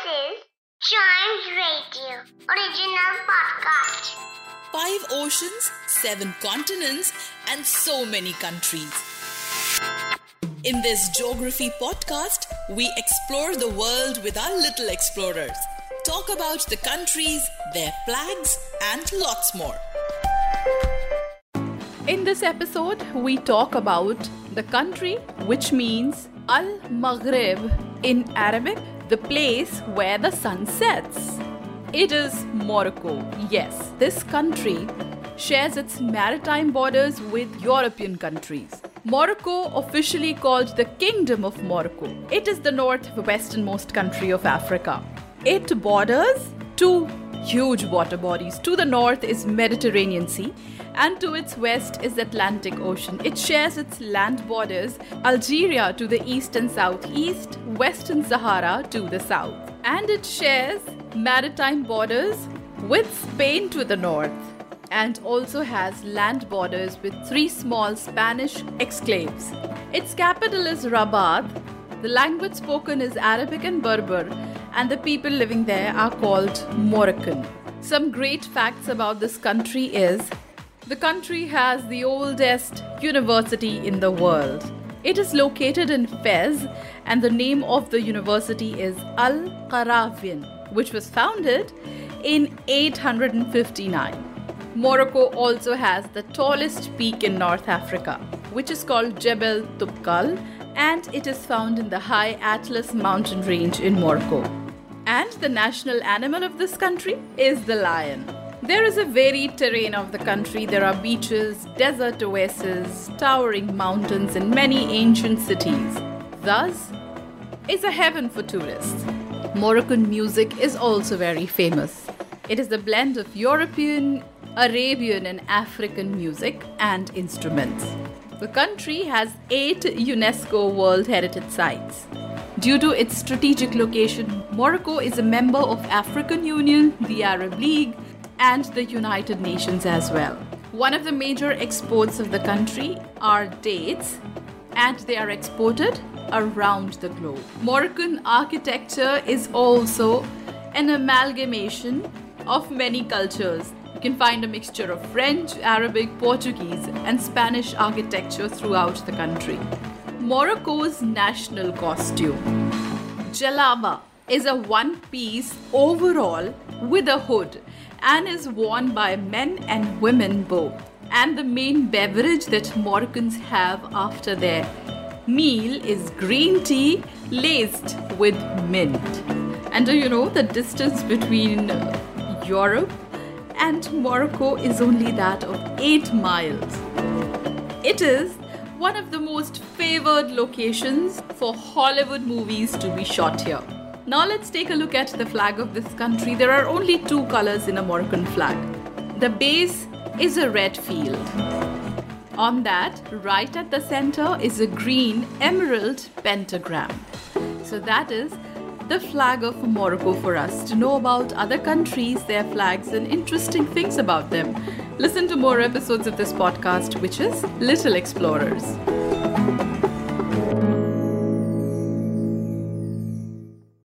is Chimes Radio, original podcast. Five oceans, seven continents, and so many countries. In this geography podcast, we explore the world with our little explorers, talk about the countries, their flags, and lots more. In this episode, we talk about the country which means Al Maghrib in Arabic, the place where the sun sets. It is Morocco. Yes, this country shares its maritime borders with European countries. Morocco, officially called the Kingdom of Morocco, it is the northwesternmost country of Africa. It borders two huge water bodies. To the north is Mediterranean Sea and to its west is Atlantic Ocean. It shares its land borders Algeria to the east and southeast, Western Sahara to the south. And it shares maritime borders with Spain to the north and also has land borders with three small Spanish exclaves. Its capital is Rabat. The language spoken is Arabic and Berber, and the people living there are called Moroccan. Some great facts about this country is the country has the oldest university in the world. It is located in Fez, and the name of the university is Al Qarawiyyin, which was founded in 859. Morocco also has the tallest peak in North Africa, which is called Jebel Toubkal, and it is found in the high Atlas mountain range in Morocco. And the national animal of this country is the lion. There is a varied terrain of the country. There are beaches, desert oases, towering mountains, and many ancient cities. Thus, it's a heaven for tourists. Moroccan music is also very famous. It is a blend of European, Arabian, and African music and instruments. The country has eight UNESCO World Heritage Sites. Due to its strategic location, Morocco is a member of African Union, the Arab League, and the United Nations as well. One of the major exports of the country are dates, and they are exported around the globe. Moroccan architecture is also an amalgamation of many cultures. You can find a mixture of French, Arabic, Portuguese, and Spanish architecture throughout the country. Morocco's national costume, Jalaba, is a one piece overall with a hood and is worn by men and women both. And the main beverage that Moroccans have after their meal is green tea laced with mint. And do you know the distance between Europe and Morocco is only that of 8 miles? It is one of the most favored locations for Hollywood movies to be shot here. Now let's take a look at the flag of this country. There are only two colors in a Moroccan flag. The base is a red field. On that, right at the center is a green emerald pentagram. So that is the flag of Morocco for us to know about other countries, their flags, and interesting things about them. Listen to more episodes of this podcast, which is Little Explorers.